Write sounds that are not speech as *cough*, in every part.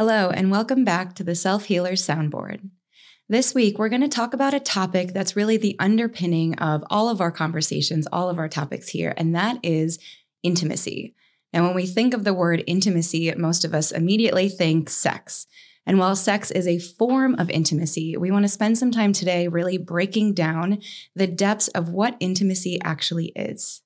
Hello, and welcome back to the Self Healer Soundboard. This week, we're going to talk about a topic that's really the underpinning of all of our conversations, all of our topics here, and that is intimacy. Now, when we think of the word intimacy, most of us immediately think sex. And while sex is a form of intimacy, we want to spend some time today really breaking down the depths of what intimacy actually is.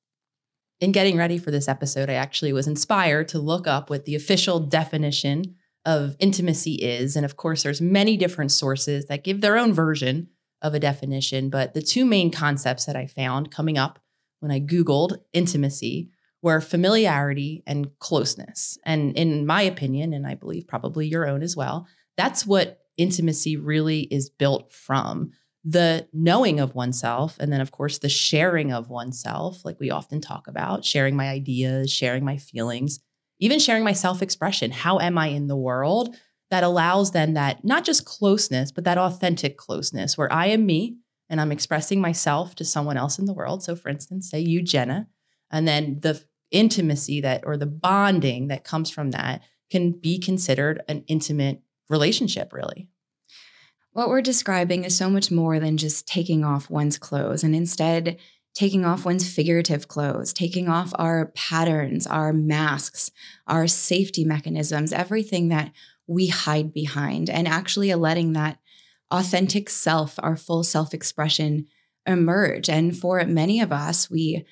In getting ready for this episode, I actually was inspired to look up what the official definition of intimacy is. And of course, there's many different sources that give their own version of a definition. But the two main concepts that I found coming up when I Googled intimacy were familiarity and closeness. And in my opinion, and I believe probably your own as well, that's what intimacy really is built from the knowing of oneself and then of course the sharing of oneself like we often talk about sharing my ideas sharing my feelings even sharing my self expression. How am I in the world? That allows then that not just closeness, but that authentic closeness where I am me and I'm expressing myself to someone else in the world. So, for instance, say you, Jenna, and then the intimacy that or the bonding that comes from that can be considered an intimate relationship, really. What we're describing is so much more than just taking off one's clothes. And instead, taking off one's figurative clothes, taking off our patterns, our masks, our safety mechanisms, everything that we hide behind, and actually letting that authentic self, our full self expression emerge. And for many of us, we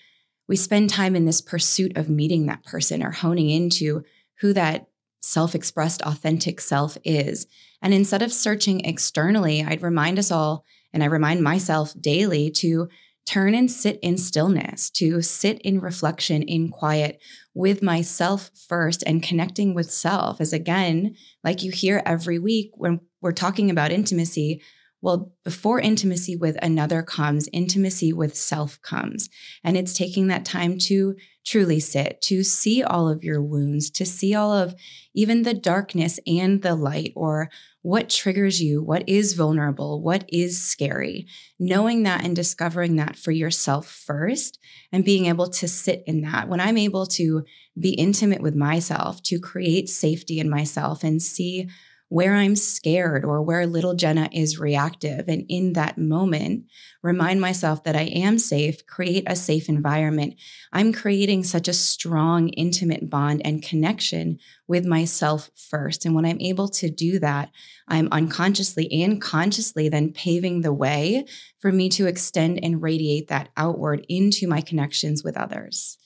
we spend time in this pursuit of meeting that person or honing into who that self expressed authentic self is. And instead of searching externally, I'd remind us all, and I remind myself daily to turn and sit in stillness, to sit in reflection, in quiet with myself first and connecting with self. As again, like you hear every week when we're talking about intimacy, well, before intimacy with another comes, intimacy with self comes. And it's taking that time to truly sit, to see all of your wounds, to see all of even the darkness and the light, or what triggers you, what is vulnerable, what is scary. Knowing that and discovering that for yourself first, and being able to sit in that. When I'm able to be intimate with myself, to create safety in myself and see where I'm scared or where little Jenna is reactive. And in that moment, remind myself that I am safe, create a safe environment. I'm creating such a strong, intimate bond and connection with myself first. And when I'm able to do that, I'm unconsciously and consciously then paving the way for me to extend and radiate that outward into my connections with others.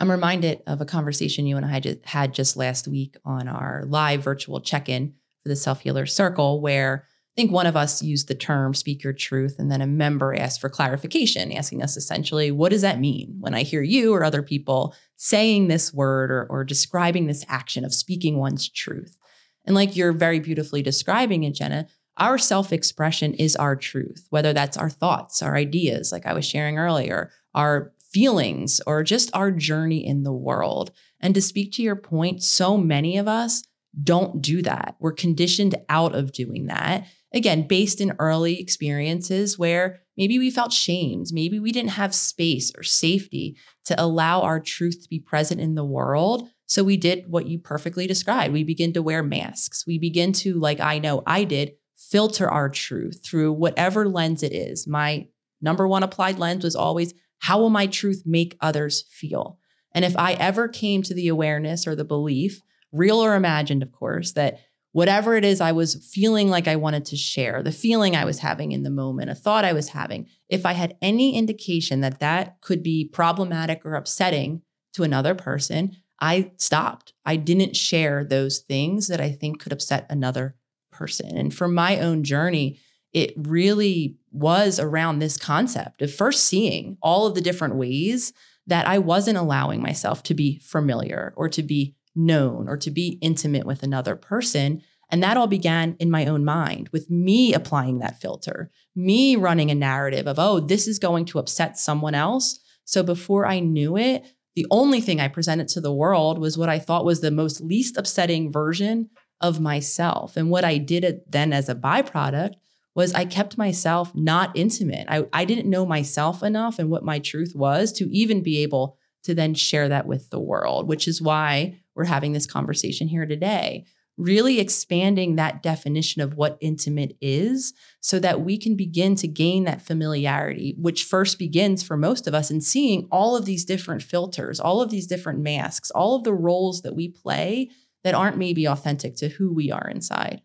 I'm reminded of a conversation you and I had just last week on our live virtual check in for the self healer circle, where I think one of us used the term speak your truth, and then a member asked for clarification, asking us essentially, what does that mean when I hear you or other people saying this word or, or describing this action of speaking one's truth? And like you're very beautifully describing it, Jenna, our self expression is our truth, whether that's our thoughts, our ideas, like I was sharing earlier, our feelings, or just our journey in the world. And to speak to your point, so many of us don't do that. We're conditioned out of doing that. Again, based in early experiences where maybe we felt shamed, maybe we didn't have space or safety to allow our truth to be present in the world. So we did what you perfectly described. We begin to wear masks. We begin to, like I know I did, filter our truth through whatever lens it is. My number one applied lens was always how will my truth make others feel? And if I ever came to the awareness or the belief real or imagined, of course, that whatever it is I was feeling like I wanted to share, the feeling I was having in the moment, a thought I was having, if I had any indication that that could be problematic or upsetting to another person, I stopped. I didn't share those things that I think could upset another person. And for my own journey, it really was around this concept of first seeing all of the different ways that I wasn't allowing myself to be familiar or to be known or to be intimate with another person. And that all began in my own mind with me applying that filter, me running a narrative of, oh, this is going to upset someone else. So before I knew it, the only thing I presented to the world was what I thought was the most least upsetting version of myself. And what I did then as a byproduct was I kept myself not intimate. I, I didn't know myself enough and what my truth was to even be able to then share that with the world, which is why we're having this conversation here today. really expanding that definition of what intimate is so that we can begin to gain that familiarity, which first begins for most of us in seeing all of these different filters, all of these different masks, all of the roles that we play that aren't maybe authentic to who we are inside.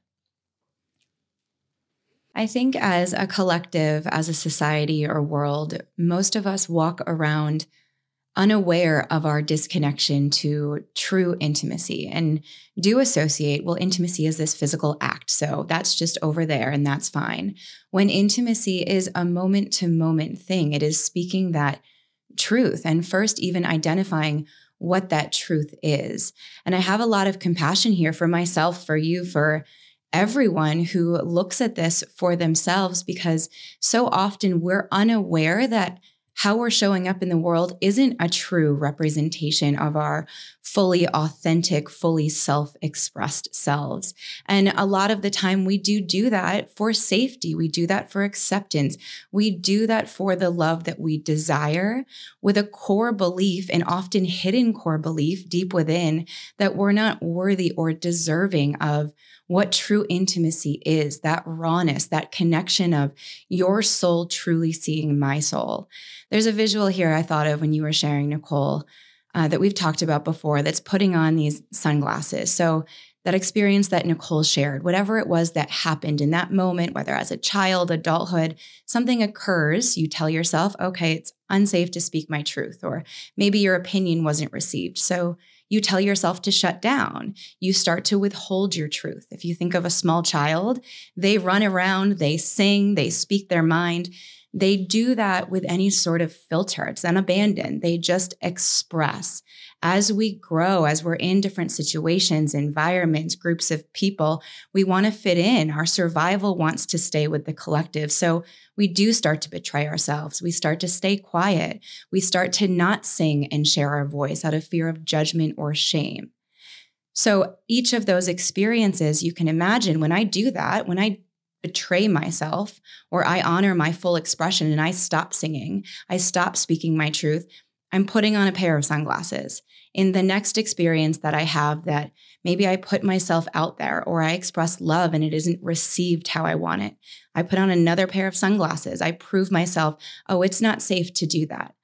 I think as a collective, as a society or world, most of us walk around unaware of our disconnection to true intimacy and do associate, well, intimacy is this physical act. So that's just over there and that's fine. When intimacy is a moment to moment thing, it is speaking that truth and first even identifying what that truth is. And I have a lot of compassion here for myself, for you, for everyone who looks at this for themselves because so often we're unaware that how we're showing up in the world isn't a true representation of our fully authentic, fully self expressed selves. And a lot of the time, we do do that for safety. We do that for acceptance. We do that for the love that we desire with a core belief, and often hidden core belief deep within, that we're not worthy or deserving of what true intimacy is that rawness, that connection of your soul truly seeing my soul. There's a visual here I thought of when you were sharing, Nicole, uh, that we've talked about before that's putting on these sunglasses. So, that experience that Nicole shared, whatever it was that happened in that moment, whether as a child, adulthood, something occurs, you tell yourself, okay, it's unsafe to speak my truth, or maybe your opinion wasn't received. So you tell yourself to shut down. You start to withhold your truth. If you think of a small child, they run around, they sing, they speak their mind. They do that with any sort of filter. It's unabandoned. They just express. As we grow, as we're in different situations, environments, groups of people, we want to fit in. Our survival wants to stay with the collective. So we do start to betray ourselves. We start to stay quiet. We start to not sing and share our voice out of fear of judgment or shame. So each of those experiences, you can imagine when I do that, when I betray myself or I honor my full expression and I stop singing, I stop speaking my truth, I'm putting on a pair of sunglasses. In the next experience that I have, that maybe I put myself out there or I express love and it isn't received how I want it, I put on another pair of sunglasses. I prove myself, oh, it's not safe to do that.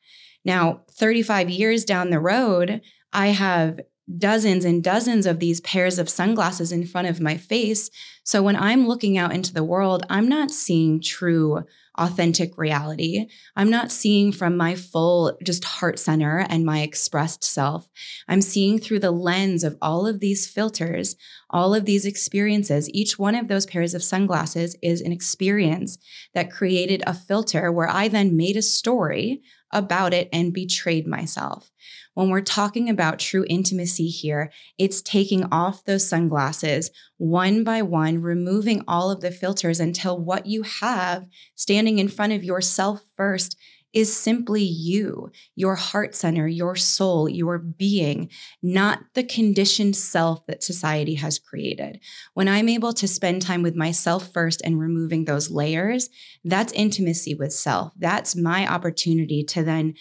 Now, 35 years down the road, I have dozens and dozens of these pairs of sunglasses in front of my face. So when I'm looking out into the world, I'm not seeing true, authentic reality. I'm not seeing from my full, just heart center and my expressed self. I'm seeing through the lens of all of these filters, all of these experiences. Each one of those pairs of sunglasses is an experience that created a filter where I then made a story about it and betrayed myself. When we're talking about true intimacy here, it's taking off those sunglasses one by one, removing all of the filters until what you have standing in front of yourself first is simply you, your heart center, your soul, your being, not the conditioned self that society has created. When I'm able to spend time with myself first and removing those layers, that's intimacy with self. That's my opportunity to then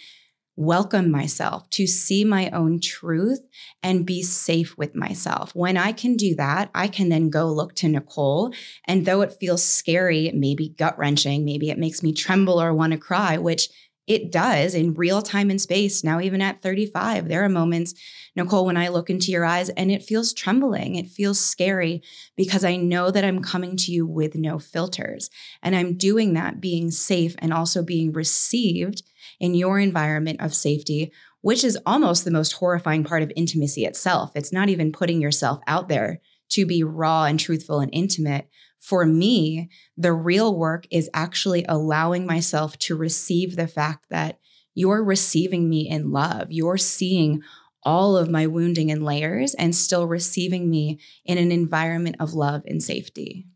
welcome myself, to see my own truth and be safe with myself. When I can do that, I can then go look to Nicole. And though it feels scary, maybe gut wrenching, maybe it makes me tremble or want to cry, which it does in real time and space. Now, even at 35, there are moments, Nicole, when I look into your eyes and it feels trembling, it feels scary because I know that I'm coming to you with no filters. And I'm doing that being safe and also being received in your environment of safety, which is almost the most horrifying part of intimacy itself. It's not even putting yourself out there to be raw and truthful and intimate. For me, the real work is actually allowing myself to receive the fact that you're receiving me in love. You're seeing all of my wounding and layers and still receiving me in an environment of love and safety.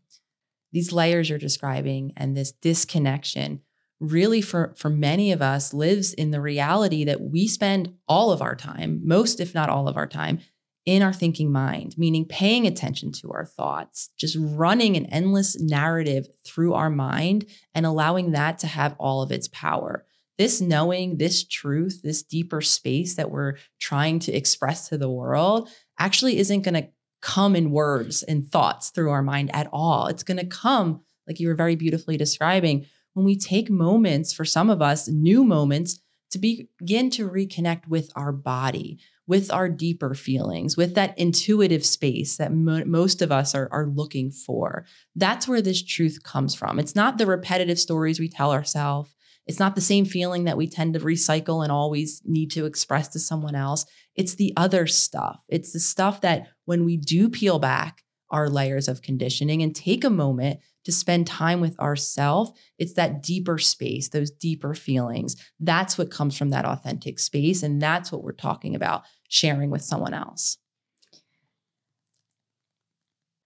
These layers you're describing and this disconnection really for for many of us lives in the reality that we spend all of our time most if not all of our time in our thinking mind meaning paying attention to our thoughts just running an endless narrative through our mind and allowing that to have all of its power this knowing this truth this deeper space that we're trying to express to the world actually isn't going to come in words and thoughts through our mind at all. It's going to come, like you were very beautifully describing, when we take moments for some of us, new moments, to begin to reconnect with our body, with our deeper feelings, with that intuitive space that mo- most of us are, are looking for. That's where this truth comes from. It's not the repetitive stories we tell ourselves. It's not the same feeling that we tend to recycle and always need to express to someone else. It's the other stuff. It's the stuff that when we do peel back our layers of conditioning and take a moment to spend time with ourself, it's that deeper space, those deeper feelings. That's what comes from that authentic space. And that's what we're talking about sharing with someone else.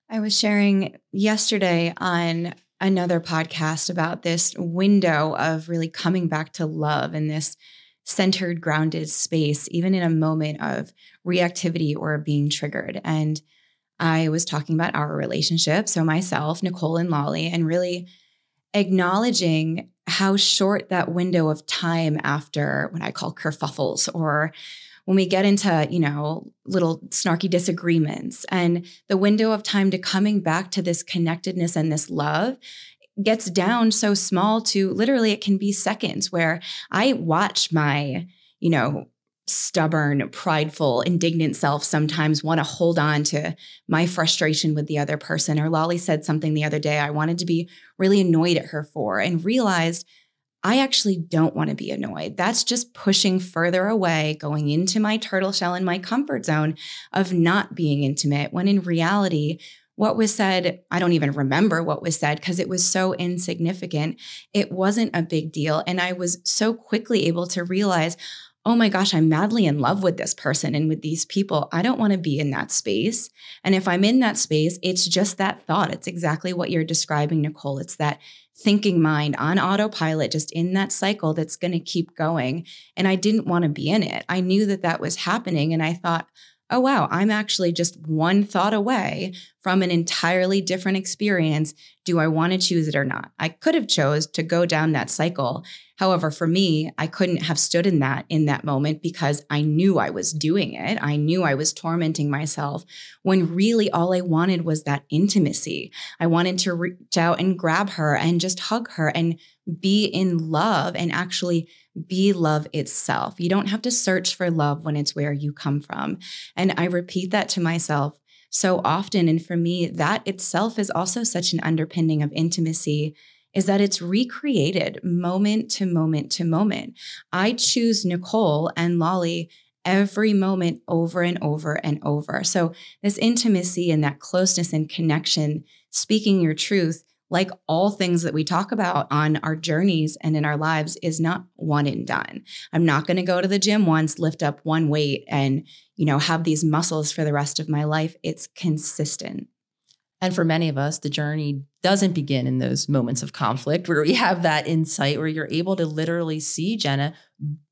I was sharing yesterday on another podcast about this window of really coming back to love and this centered, grounded space, even in a moment of reactivity or being triggered. And I was talking about our relationship. So, myself, Nicole, and Lolly, and really acknowledging how short that window of time after what I call kerfuffles or when we get into, you know, little snarky disagreements and the window of time to coming back to this connectedness and this love gets down so small to literally it can be seconds where I watch my, you know, stubborn, prideful, indignant self sometimes want to hold on to my frustration with the other person. Or Lolly said something the other day I wanted to be really annoyed at her for and realized I actually don't want to be annoyed. That's just pushing further away, going into my turtle shell in my comfort zone of not being intimate when in reality, what was said, I don't even remember what was said because it was so insignificant. It wasn't a big deal. And I was so quickly able to realize, oh my gosh, I'm madly in love with this person and with these people. I don't want to be in that space. And if I'm in that space, it's just that thought. It's exactly what you're describing, Nicole. It's that thinking mind on autopilot, just in that cycle that's going to keep going. And I didn't want to be in it. I knew that that was happening. And I thought, oh, wow, I'm actually just one thought away from an entirely different experience. Do I want to choose it or not? I could have chose to go down that cycle However, for me, I couldn't have stood in that in that moment because I knew I was doing it. I knew I was tormenting myself when really all I wanted was that intimacy. I wanted to reach out and grab her and just hug her and be in love and actually be love itself. You don't have to search for love when it's where you come from. And I repeat that to myself so often. And for me, that itself is also such an underpinning of intimacy is that it's recreated moment to moment to moment. I choose Nicole and Lolly every moment over and over and over. So, this intimacy and that closeness and connection, speaking your truth, like all things that we talk about on our journeys and in our lives, is not one and done. I'm not going to go to the gym once, lift up one weight, and you know have these muscles for the rest of my life. It's consistent. And for many of us, the journey doesn't begin in those moments of conflict where we have that insight where you're able to literally see, Jenna,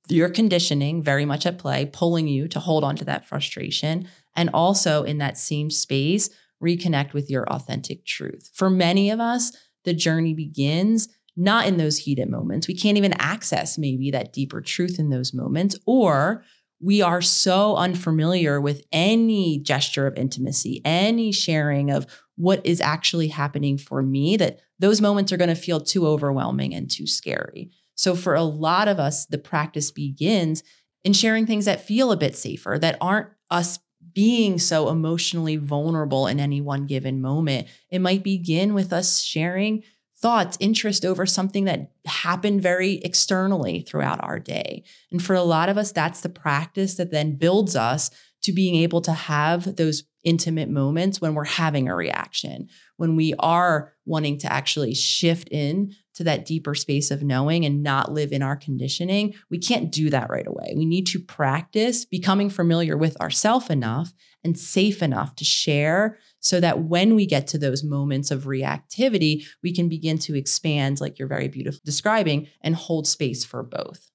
your conditioning very much at play, pulling you to hold on to that frustration. And also in that same space, reconnect with your authentic truth. For many of us, the journey begins not in those heated moments. We can't even access maybe that deeper truth in those moments, or we are so unfamiliar with any gesture of intimacy, any sharing of what is actually happening for me, that those moments are going to feel too overwhelming and too scary. So, for a lot of us, the practice begins in sharing things that feel a bit safer, that aren't us being so emotionally vulnerable in any one given moment. It might begin with us sharing thoughts, interest over something that happened very externally throughout our day. And for a lot of us, that's the practice that then builds us to being able to have those intimate moments when we're having a reaction, when we are wanting to actually shift in to that deeper space of knowing and not live in our conditioning, we can't do that right away. We need to practice becoming familiar with ourself enough and safe enough to share so that when we get to those moments of reactivity, we can begin to expand, like you're very beautiful describing, and hold space for both.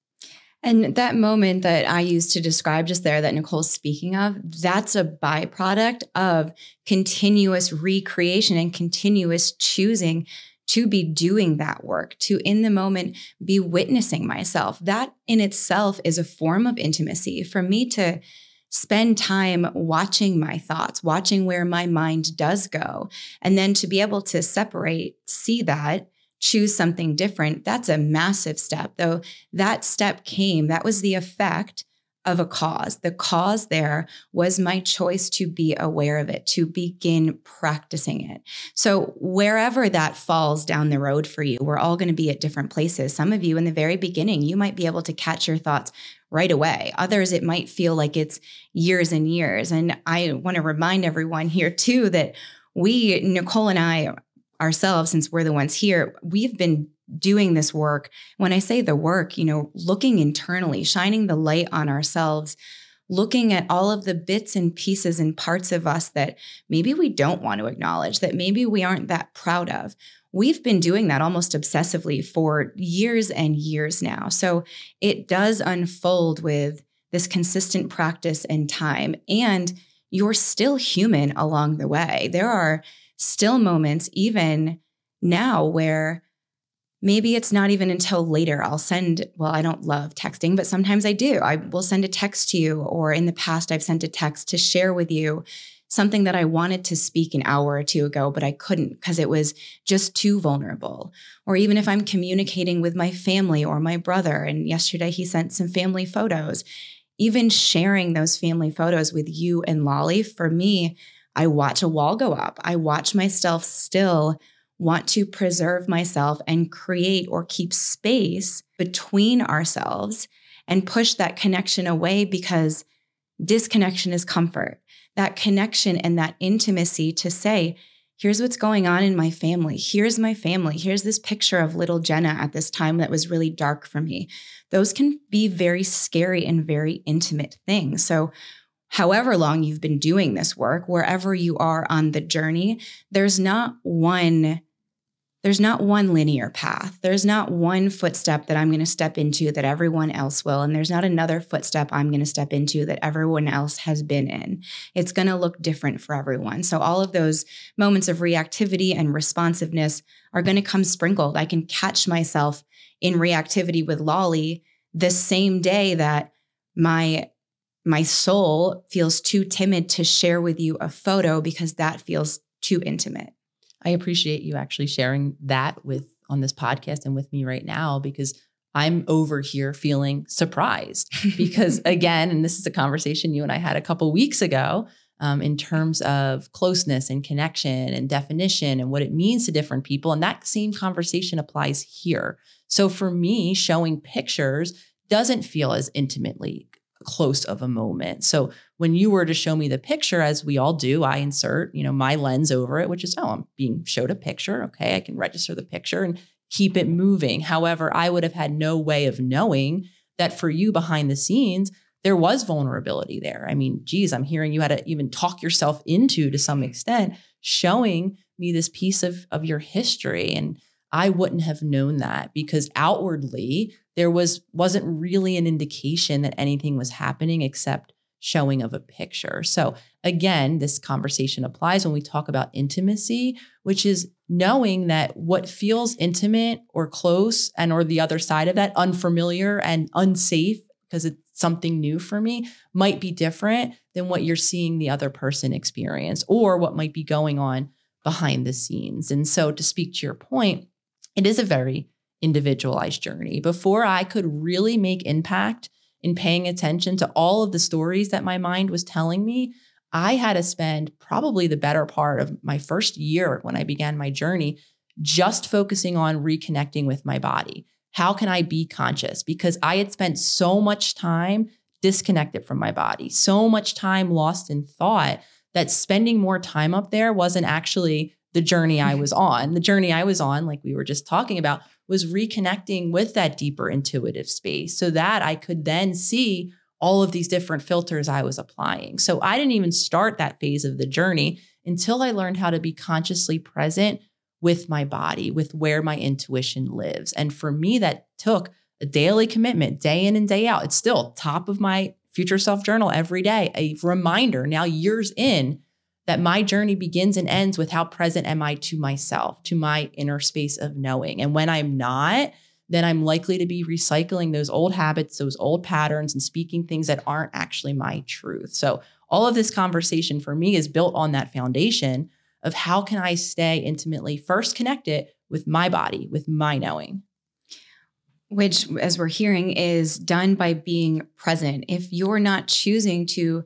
And that moment that I used to describe just there that Nicole's speaking of, that's a byproduct of continuous recreation and continuous choosing to be doing that work, to in the moment be witnessing myself. That in itself is a form of intimacy. For me to spend time watching my thoughts, watching where my mind does go. And then to be able to separate, see that, choose something different, that's a massive step. Though that step came, that was the effect of a cause. The cause there was my choice to be aware of it, to begin practicing it. So, wherever that falls down the road for you, we're all going to be at different places. Some of you in the very beginning, you might be able to catch your thoughts right away. Others, it might feel like it's years and years. And I want to remind everyone here, too, that we, Nicole and I, ourselves, since we're the ones here, we've been doing this work. When I say the work, you know, looking internally, shining the light on ourselves, looking at all of the bits and pieces and parts of us that maybe we don't want to acknowledge, that maybe we aren't that proud of. We've been doing that almost obsessively for years and years now. So it does unfold with this consistent practice and time. And you're still human along the way. There are still moments, even now, where maybe it's not even until later I'll send, well, I don't love texting, but sometimes I do. I will send a text to you, or in the past, I've sent a text to share with you something that I wanted to speak an hour or two ago, but I couldn't because it was just too vulnerable. Or even if I'm communicating with my family or my brother, and yesterday he sent some family photos, even sharing those family photos with you and Lolly, for me, I watch a wall go up. I watch myself still want to preserve myself and create or keep space between ourselves and push that connection away because disconnection is comfort. That connection and that intimacy to say, here's what's going on in my family. Here's my family. Here's this picture of little Jenna at this time that was really dark for me. Those can be very scary and very intimate things. So, however long you've been doing this work, wherever you are on the journey, there's not one there's not one linear path. There's not one footstep that I'm going to step into that everyone else will. And there's not another footstep I'm going to step into that everyone else has been in. It's going to look different for everyone. So, all of those moments of reactivity and responsiveness are going to come sprinkled. I can catch myself in reactivity with Lolly the same day that my my soul feels too timid to share with you a photo because that feels too intimate. I appreciate you actually sharing that with on this podcast and with me right now because I'm over here feeling surprised *laughs* because again, and this is a conversation you and I had a couple weeks ago um, in terms of closeness and connection and definition and what it means to different people. And that same conversation applies here. So for me, showing pictures doesn't feel as intimately close of a moment. So when you were to show me the picture, as we all do, I insert, you know, my lens over it, which is, oh, I'm being showed a picture. Okay, I can register the picture and keep it moving. However, I would have had no way of knowing that for you behind the scenes, there was vulnerability there. I mean, geez, I'm hearing you had to even talk yourself into to some extent, showing me this piece of, of your history. And I wouldn't have known that because outwardly there was wasn't really an indication that anything was happening except showing of a picture. So again, this conversation applies when we talk about intimacy, which is knowing that what feels intimate or close and or the other side of that unfamiliar and unsafe because it's something new for me might be different than what you're seeing the other person experience or what might be going on behind the scenes. And so to speak to your point, it is a very individualized journey. Before I could really make impact in paying attention to all of the stories that my mind was telling me, I had to spend probably the better part of my first year when I began my journey just focusing on reconnecting with my body. How can I be conscious? Because I had spent so much time disconnected from my body, so much time lost in thought that spending more time up there wasn't actually the journey I mm-hmm. was on. The journey I was on, like we were just talking about, was reconnecting with that deeper intuitive space so that I could then see all of these different filters I was applying. So I didn't even start that phase of the journey until I learned how to be consciously present with my body, with where my intuition lives. And for me, that took a daily commitment, day in and day out. It's still top of my future self journal every day, a reminder now, years in, that my journey begins and ends with how present am I to myself, to my inner space of knowing. And when I'm not, then I'm likely to be recycling those old habits, those old patterns, and speaking things that aren't actually my truth. So, all of this conversation for me is built on that foundation of how can I stay intimately first connected with my body, with my knowing. Which, as we're hearing, is done by being present. If you're not choosing to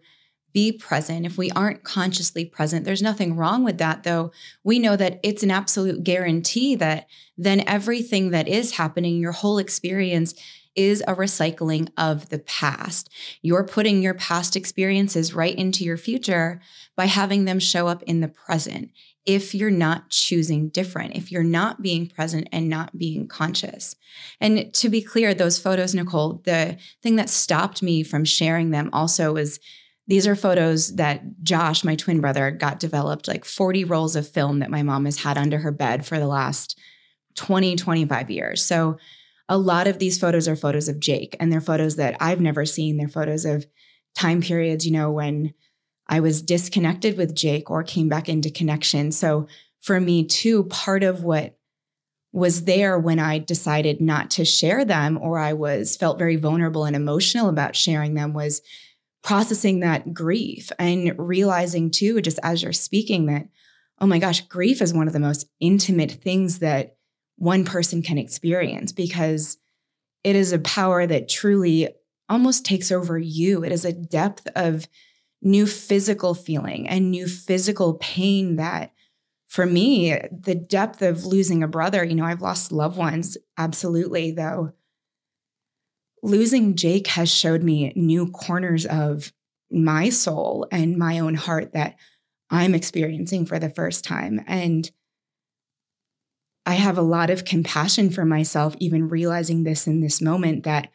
be present, if we aren't consciously present, there's nothing wrong with that, though. We know that it's an absolute guarantee that then everything that is happening, your whole experience, is a recycling of the past. You're putting your past experiences right into your future by having them show up in the present. If you're not choosing different, if you're not being present and not being conscious. And to be clear, those photos, Nicole, the thing that stopped me from sharing them also was these are photos that Josh, my twin brother, got developed like 40 rolls of film that my mom has had under her bed for the last 20, 25 years. So a lot of these photos are photos of Jake, and they're photos that I've never seen. They're photos of time periods, you know, when I was disconnected with Jake or came back into connection. So for me, too, part of what was there when I decided not to share them or I was felt very vulnerable and emotional about sharing them was processing that grief and realizing too, just as you're speaking, that, oh my gosh, grief is one of the most intimate things that one person can experience because it is a power that truly almost takes over you. It is a depth of new physical feeling and new physical pain that for me, the depth of losing a brother, you know, I've lost loved ones, absolutely, though losing Jake has showed me new corners of my soul and my own heart that I'm experiencing for the first time. And I have a lot of compassion for myself, even realizing this in this moment that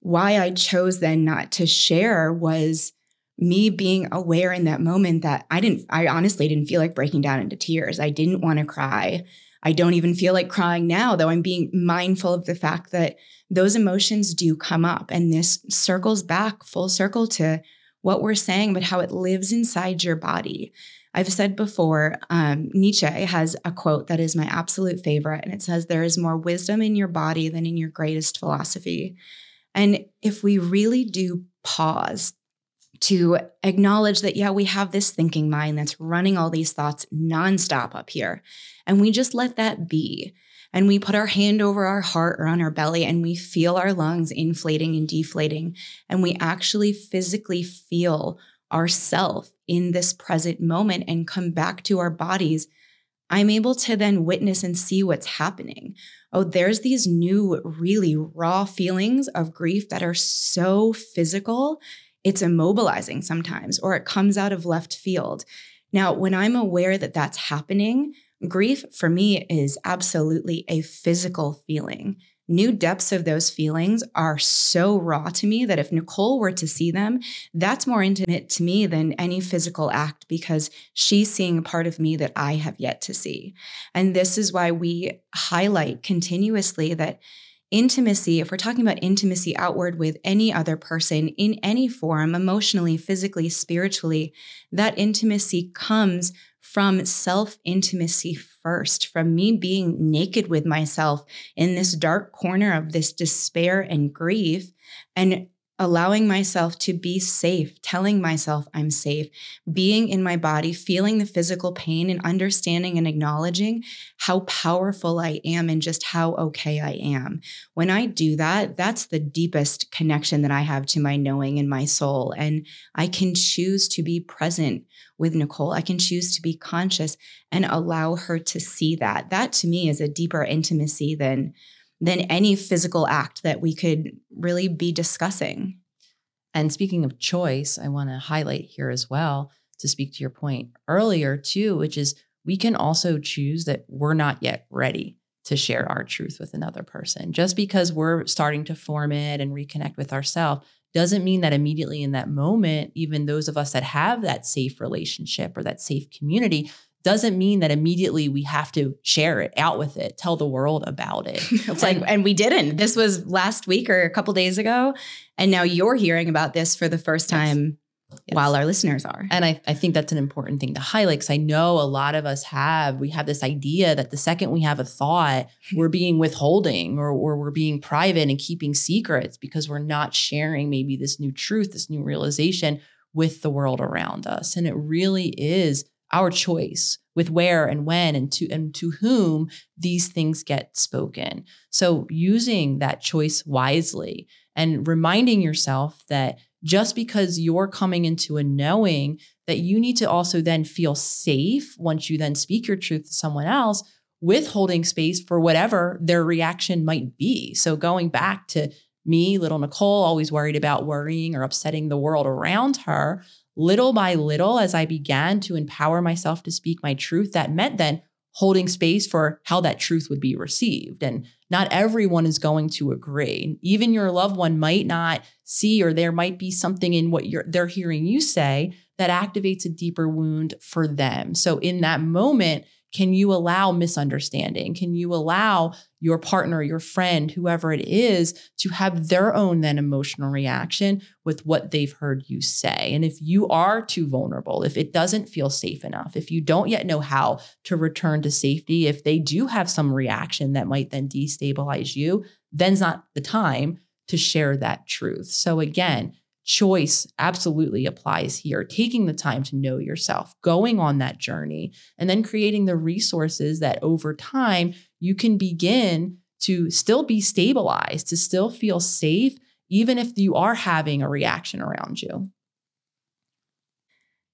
why I chose then not to share was me being aware in that moment that I didn't, I honestly didn't feel like breaking down into tears. I didn't want to cry. I don't even feel like crying now, though I'm being mindful of the fact that those emotions do come up. And this circles back full circle to what we're saying, but how it lives inside your body. I've said before, um, Nietzsche has a quote that is my absolute favorite, and it says, There is more wisdom in your body than in your greatest philosophy. And if we really do pause to acknowledge that, yeah, we have this thinking mind that's running all these thoughts nonstop up here. And we just let that be. And we put our hand over our heart or on our belly and we feel our lungs inflating and deflating. And we actually physically feel ourself in this present moment and come back to our bodies. I'm able to then witness and see what's happening. Oh, there's these new, really raw feelings of grief that are so physical it's immobilizing sometimes, or it comes out of left field. Now, when I'm aware that that's happening, grief for me is absolutely a physical feeling. New depths of those feelings are so raw to me that if Nicole were to see them, that's more intimate to me than any physical act because she's seeing a part of me that I have yet to see. And this is why we highlight continuously that intimacy, if we're talking about intimacy outward with any other person in any form, emotionally, physically, spiritually, that intimacy comes from self intimacy first, from me being naked with myself in this dark corner of this despair and grief, and allowing myself to be safe, telling myself I'm safe, being in my body, feeling the physical pain, and understanding and acknowledging how powerful I am and just how okay I am. When I do that, that's the deepest connection that I have to my knowing and my soul. And I can choose to be present with Nicole. I can choose to be conscious and allow her to see that. That to me is a deeper intimacy than than any physical act that we could really be discussing. And speaking of choice, I want to highlight here as well to speak to your point earlier, too, which is we can also choose that we're not yet ready to share our truth with another person. Just because we're starting to form it and reconnect with ourselves doesn't mean that immediately in that moment, even those of us that have that safe relationship or that safe community doesn't mean that immediately we have to share it out with it, tell the world about it. *laughs* it's like, and we didn't. This was last week or a couple days ago. And now you're hearing about this for the first time Yes. while our listeners are. And I, I think that's an important thing to highlight because I know a lot of us have, we have this idea that the second we have a thought, we're being withholding or, or we're being private and keeping secrets because we're not sharing maybe this new truth, this new realization with the world around us. And it really is our choice with where and when and to and to whom these things get spoken. So using that choice wisely and reminding yourself that just because you're coming into a knowing that you need to also then feel safe once you then speak your truth to someone else with holding space for whatever their reaction might be. So going back to me, little Nicole, always worried about worrying or upsetting the world around her, little by little, as I began to empower myself to speak my truth, that meant then holding space for how that truth would be received. And not everyone is going to agree. Even your loved one might not see, or there might be something in what you're they're hearing you say that activates a deeper wound for them. So in that moment, can you allow misunderstanding? Can you allow your partner, your friend, whoever it is, to have their own then emotional reaction with what they've heard you say? And if you are too vulnerable, if it doesn't feel safe enough, if you don't yet know how to return to safety, if they do have some reaction that might then destabilize you, then's not the time to share that truth. So again, choice absolutely applies here. Taking the time to know yourself, going on that journey, and then creating the resources that over time you can begin to still be stabilized, to still feel safe, even if you are having a reaction around you.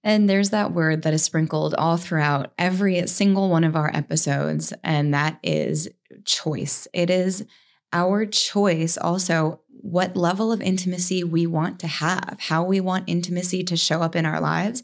And there's that word that is sprinkled all throughout every single one of our episodes, and that is choice. It is our choice also what level of intimacy we want to have, how we want intimacy to show up in our lives,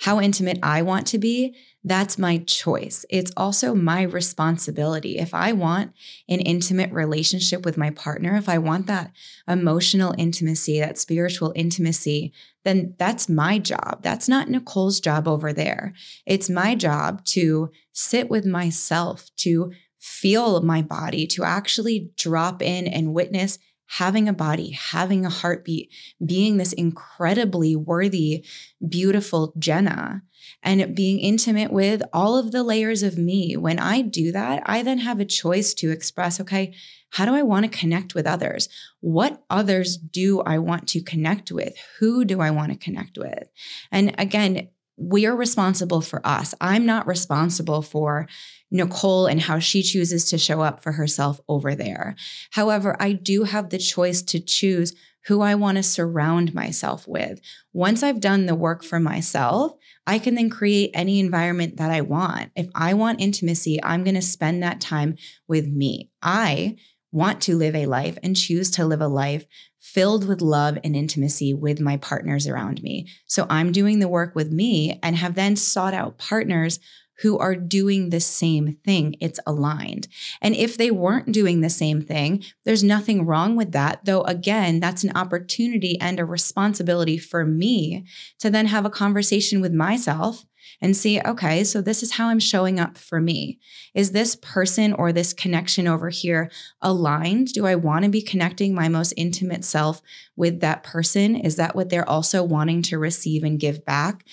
how intimate I want to be. That's my choice. It's also my responsibility. If I want an intimate relationship with my partner, if I want that emotional intimacy, that spiritual intimacy, then that's my job. That's not Nicole's job over there. It's my job to sit with myself, to feel my body, to actually drop in and witness having a body, having a heartbeat, being this incredibly worthy, beautiful Jenna, and being intimate with all of the layers of me. When I do that, I then have a choice to express okay, how do I want to connect with others? What others do I want to connect with? Who do I want to connect with? And again, we are responsible for us. I'm not responsible for Nicole and how she chooses to show up for herself over there. However, I do have the choice to choose who I want to surround myself with. Once I've done the work for myself, I can then create any environment that I want. If I want intimacy, I'm going to spend that time with me. I want to live a life and choose to live a life filled with love and intimacy with my partners around me. So I'm doing the work with me and have then sought out partners who are doing the same thing. It's aligned. And if they weren't doing the same thing, there's nothing wrong with that. Though, again, that's an opportunity and a responsibility for me to then have a conversation with myself and see, okay, so this is how I'm showing up for me. Is this person or this connection over here aligned? Do I want to be connecting my most intimate self with that person? Is that what they're also wanting to receive and give back?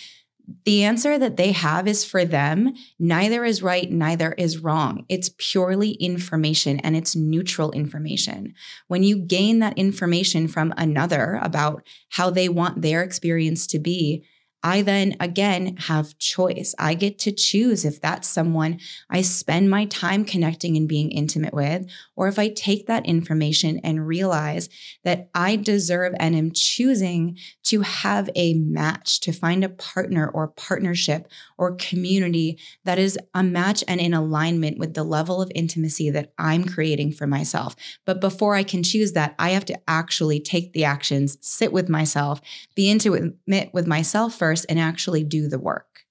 The answer that they have is for them. Neither is right, neither is wrong. It's purely information and it's neutral information. When you gain that information from another about how they want their experience to be, I then again have choice. I get to choose if that's someone I spend my time connecting and being intimate with, or if I take that information and realize that I deserve and am choosing to have a match, to find a partner or partnership or community that is a match and in alignment with the level of intimacy that I'm creating for myself. But before I can choose that, I have to actually take the actions, sit with myself, be intimate with myself first and actually do the work.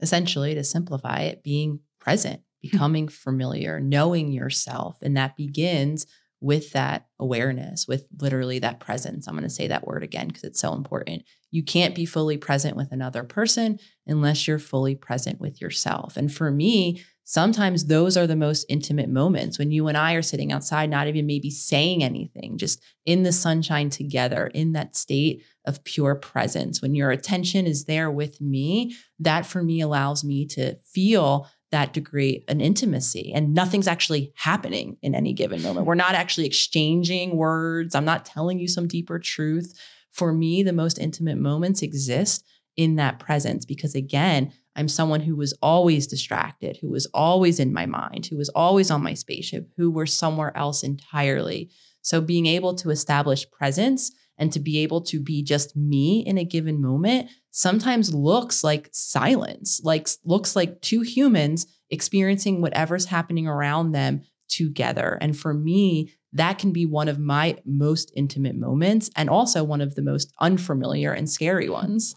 Essentially, to simplify it, being present, hmm. becoming familiar, knowing yourself. And that begins with that awareness, with literally that presence. I'm going to say that word again because it's so important. You can't be fully present with another person unless you're fully present with yourself. And for me, sometimes those are the most intimate moments when you and I are sitting outside, not even maybe saying anything, just in the sunshine together, in that state of pure presence. When your attention is there with me, that for me allows me to feel that degree an intimacy and nothing's actually happening in any given moment. We're not actually exchanging words. I'm not telling you some deeper truth. For me, the most intimate moments exist in that presence because again, I'm someone who was always distracted, who was always in my mind, who was always on my spaceship, who were somewhere else entirely. So being able to establish presence and to be able to be just me in a given moment sometimes looks like silence, like looks like two humans experiencing whatever's happening around them together. And for me, that can be one of my most intimate moments and also one of the most unfamiliar and scary ones.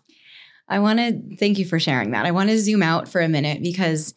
I want to thank you for sharing that. I want to zoom out for a minute because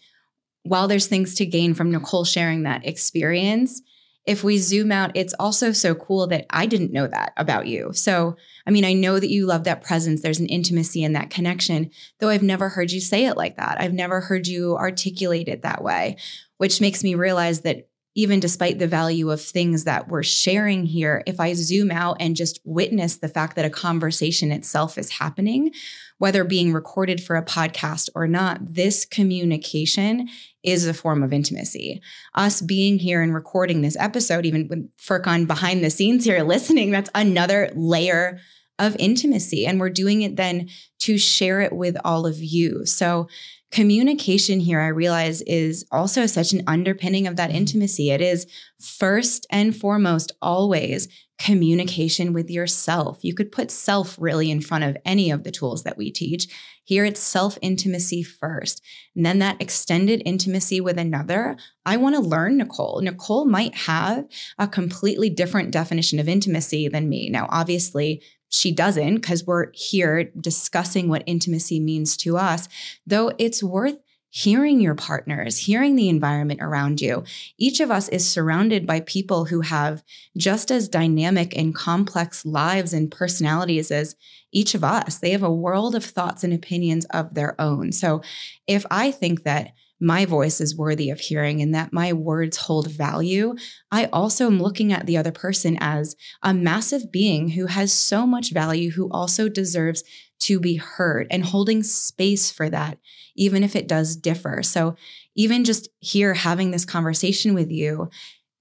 while there's things to gain from Nicole sharing that experience, if we zoom out, it's also so cool that I didn't know that about you. So, I mean, I know that you love that presence. There's an intimacy in that connection, though I've never heard you say it like that. I've never heard you articulate it that way, which makes me realize that even despite the value of things that we're sharing here, if I zoom out and just witness the fact that a conversation itself is happening, whether being recorded for a podcast or not, this communication is a form of intimacy. Us being here and recording this episode, even with Furkan behind the scenes here *laughs* listening, that's another layer of intimacy. And we're doing it then to share it with all of you. So communication here, I realize, is also such an underpinning of that mm-hmm. intimacy. It is first and foremost always communication with yourself. You could put self really in front of any of the tools that we teach. Here it's self intimacy first, and then that extended intimacy with another. I want to learn Nicole. Nicole might have a completely different definition of intimacy than me. Now, obviously, she doesn't because we're here discussing what intimacy means to us, though it's worth hearing your partners, hearing the environment around you. Each of us is surrounded by people who have just as dynamic and complex lives and personalities as each of us. They have a world of thoughts and opinions of their own. So if I think that my voice is worthy of hearing and that my words hold value, I also am looking at the other person as a massive being who has so much value, who also deserves to be heard and holding space for that, even if it does differ. So, even just here having this conversation with you,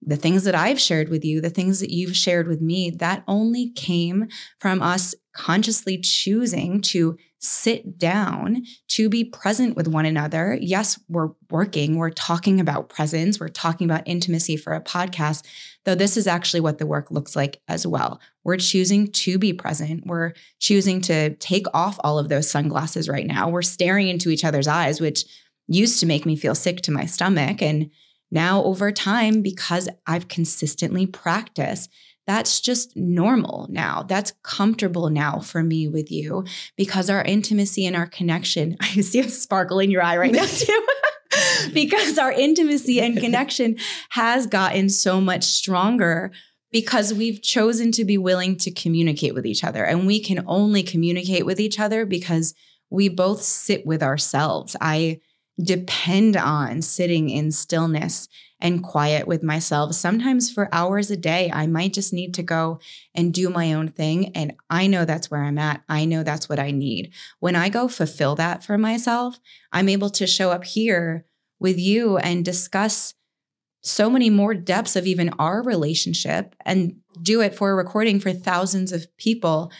the things that I've shared with you, the things that you've shared with me, that only came from us consciously choosing to sit down to be present with one another. Yes, we're working, we're talking about presence, we're talking about intimacy for a podcast, though this is actually what the work looks like as well. We're choosing to be present. We're choosing to take off all of those sunglasses right now. We're staring into each other's eyes, which used to make me feel sick to my stomach. And now, over time, because I've consistently practiced, that's just normal now. That's comfortable now for me with you because our intimacy and our connection, *laughs* I see a sparkle in your eye right now, *laughs* too. *laughs* because our intimacy and connection has gotten so much stronger because we've chosen to be willing to communicate with each other. And we can only communicate with each other because we both sit with ourselves. I depend on sitting in stillness and quiet with myself. Sometimes for hours a day, I might just need to go and do my own thing. And I know that's where I'm at. I know that's what I need. When I go fulfill that for myself, I'm able to show up here with you and discuss so many more depths of even our relationship and do it for a recording for thousands of people.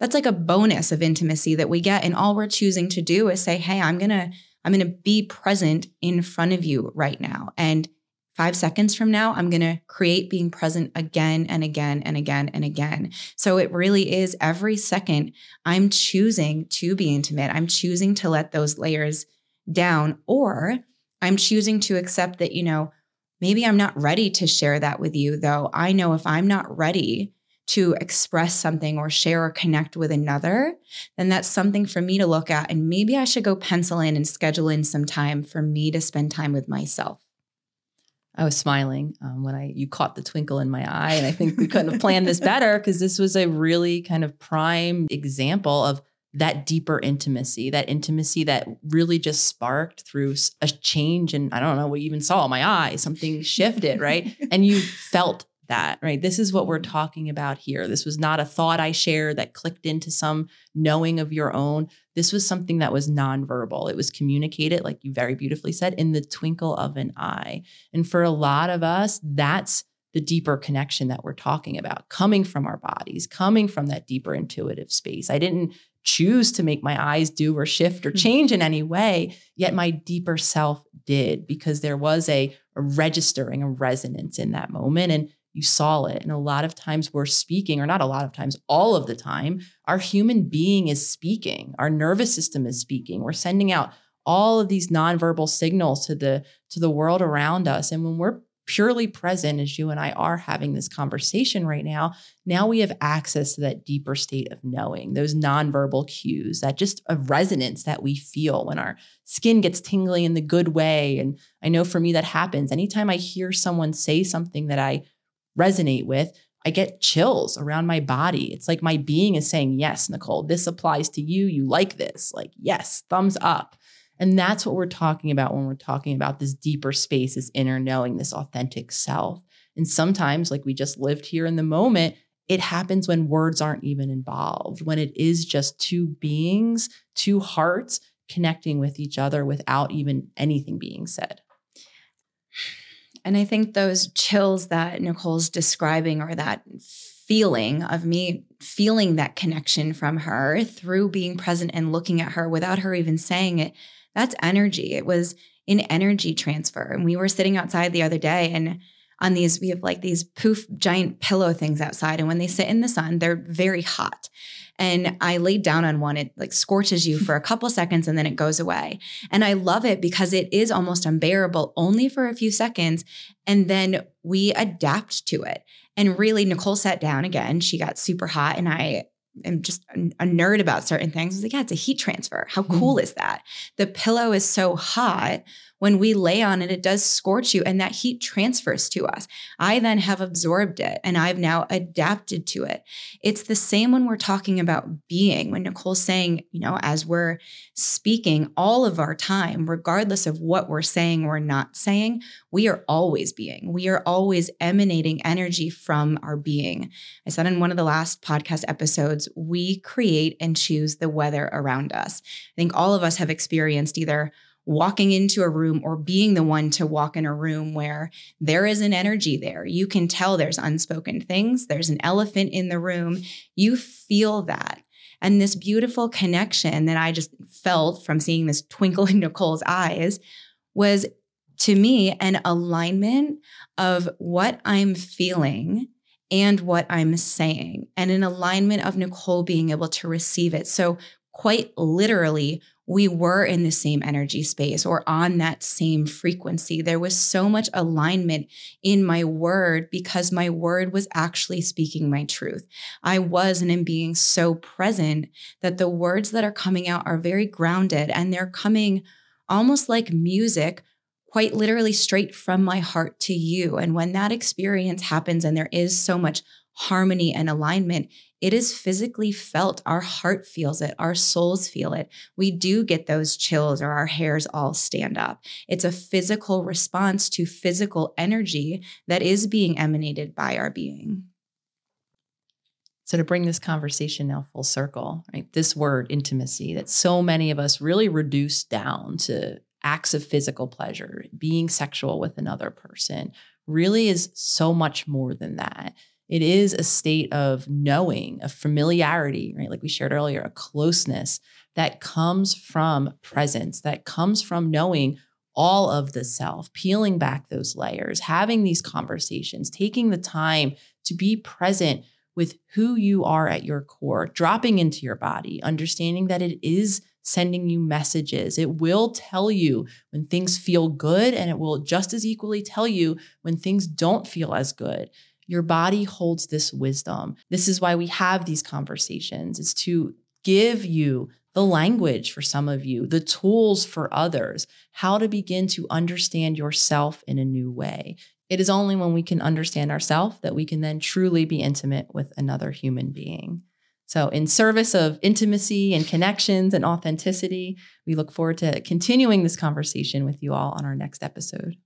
That's like a bonus of intimacy that we get. And all we're choosing to do is say, hey, I'm going to. I'm going to be present in front of you right now. And five seconds from now, I'm going to create being present again and again and again and again. So it really is every second I'm choosing to be intimate. I'm choosing to let those layers down, or I'm choosing to accept that, you know, maybe I'm not ready to share that with you, though. I know if I'm not ready to express something or share or connect with another, then that's something for me to look at. And maybe I should go pencil in and schedule in some time for me to spend time with myself. I was smiling um, when I you caught the twinkle in my eye, and I think we couldn't have planned this better because this was a really kind of prime example of that deeper intimacy, that intimacy that really just sparked through a change, and I don't know, we even saw my eye, something shifted, right? *laughs* and you felt that, right? This is what we're mm-hmm. talking about here. This was not a thought I shared that clicked into some knowing of your own. This was something that was nonverbal. It was communicated, like you very beautifully said, in the twinkle of an eye. And for a lot of us, that's the deeper connection that we're talking about, coming from our bodies, coming from that deeper intuitive space. I didn't choose to make my eyes do or shift or *laughs* change in any way, yet my deeper self did because there was a, a registering, a resonance in that moment. And you saw it. And a lot of times we're speaking, or not a lot of times, all of the time, our human being is speaking. Our nervous system is speaking. We're sending out all of these nonverbal signals to the to the world around us. And when we're purely present as you and I are having this conversation right now, now we have access to that deeper state of knowing, those nonverbal cues, that just a resonance that we feel when our skin gets tingly in the good way. And I know for me that happens anytime I hear someone say something that I resonate with, I get chills around my body. It's like my being is saying, Yes, Nicole, this applies to you. You like this. Like, yes, thumbs up. And that's what we're talking about when we're talking about this deeper space, this inner knowing, this authentic self. And sometimes, like we just lived here in the moment, it happens when words aren't even involved, when it is just two beings, two hearts connecting with each other without even anything being said. And I think those chills that Nicole's describing or that feeling of me feeling that connection from her through being present and looking at her without her even saying it, that's energy. It was an energy transfer. And we were sitting outside the other day and on these, we have like these poof giant pillow things outside. And when they sit in the sun, they're very hot. And I laid down on one. It like scorches you for a couple seconds and then it goes away. And I love it because it is almost unbearable only for a few seconds. And then we adapt to it. And really, Nicole sat down again. She got super hot and I am just a nerd about certain things. I was like, yeah, it's a heat transfer. How cool mm. is that? The pillow is so hot when we lay on it, it does scorch you and that heat transfers to us. I then have absorbed it and I've now adapted to it. It's the same when we're talking about being, when Nicole's saying, you know, as we're speaking all of our time, regardless of what we're saying or not saying, we are always being. We are always emanating energy from our being. I said in one of the last podcast episodes, we create and choose the weather around us. I think all of us have experienced either walking into a room or being the one to walk in a room where there is an energy there. You can tell there's unspoken things, there's an elephant in the room. You feel that. And this beautiful connection that I just felt from seeing this twinkle *laughs* in Nicole's eyes was to me an alignment of what I'm feeling and what I'm saying, and an alignment of Nicole being able to receive it. So, quite literally, we were in the same energy space or on that same frequency. There was so much alignment in my word because my word was actually speaking my truth. I was and am being so present that the words that are coming out are very grounded and they're coming almost like music quite literally straight from my heart to you. And when that experience happens and there is so much harmony and alignment, it is physically felt. Our heart feels it, our souls feel it. We do get those chills or our hairs all stand up. It's a physical response to physical energy that is being emanated by our being. So, to bring this conversation now full circle, right? This word intimacy that so many of us really reduce down to acts of physical pleasure, being sexual with another person, really is so much more than that. It is a state of knowing, a familiarity, right? Like we shared earlier, a closeness that comes from presence, that comes from knowing all of the self, peeling back those layers, having these conversations, taking the time to be present with who you are at your core, dropping into your body, understanding that it is sending you messages. It will tell you when things feel good, and it will just as equally tell you when things don't feel as good. Your body holds this wisdom. This is why we have these conversations, It's to give you the language for some of you, the tools for others, how to begin to understand yourself in a new way. It is only when we can understand ourselves that we can then truly be intimate with another human being. So, in service of intimacy and connections and authenticity, we look forward to continuing this conversation with you all on our next episode.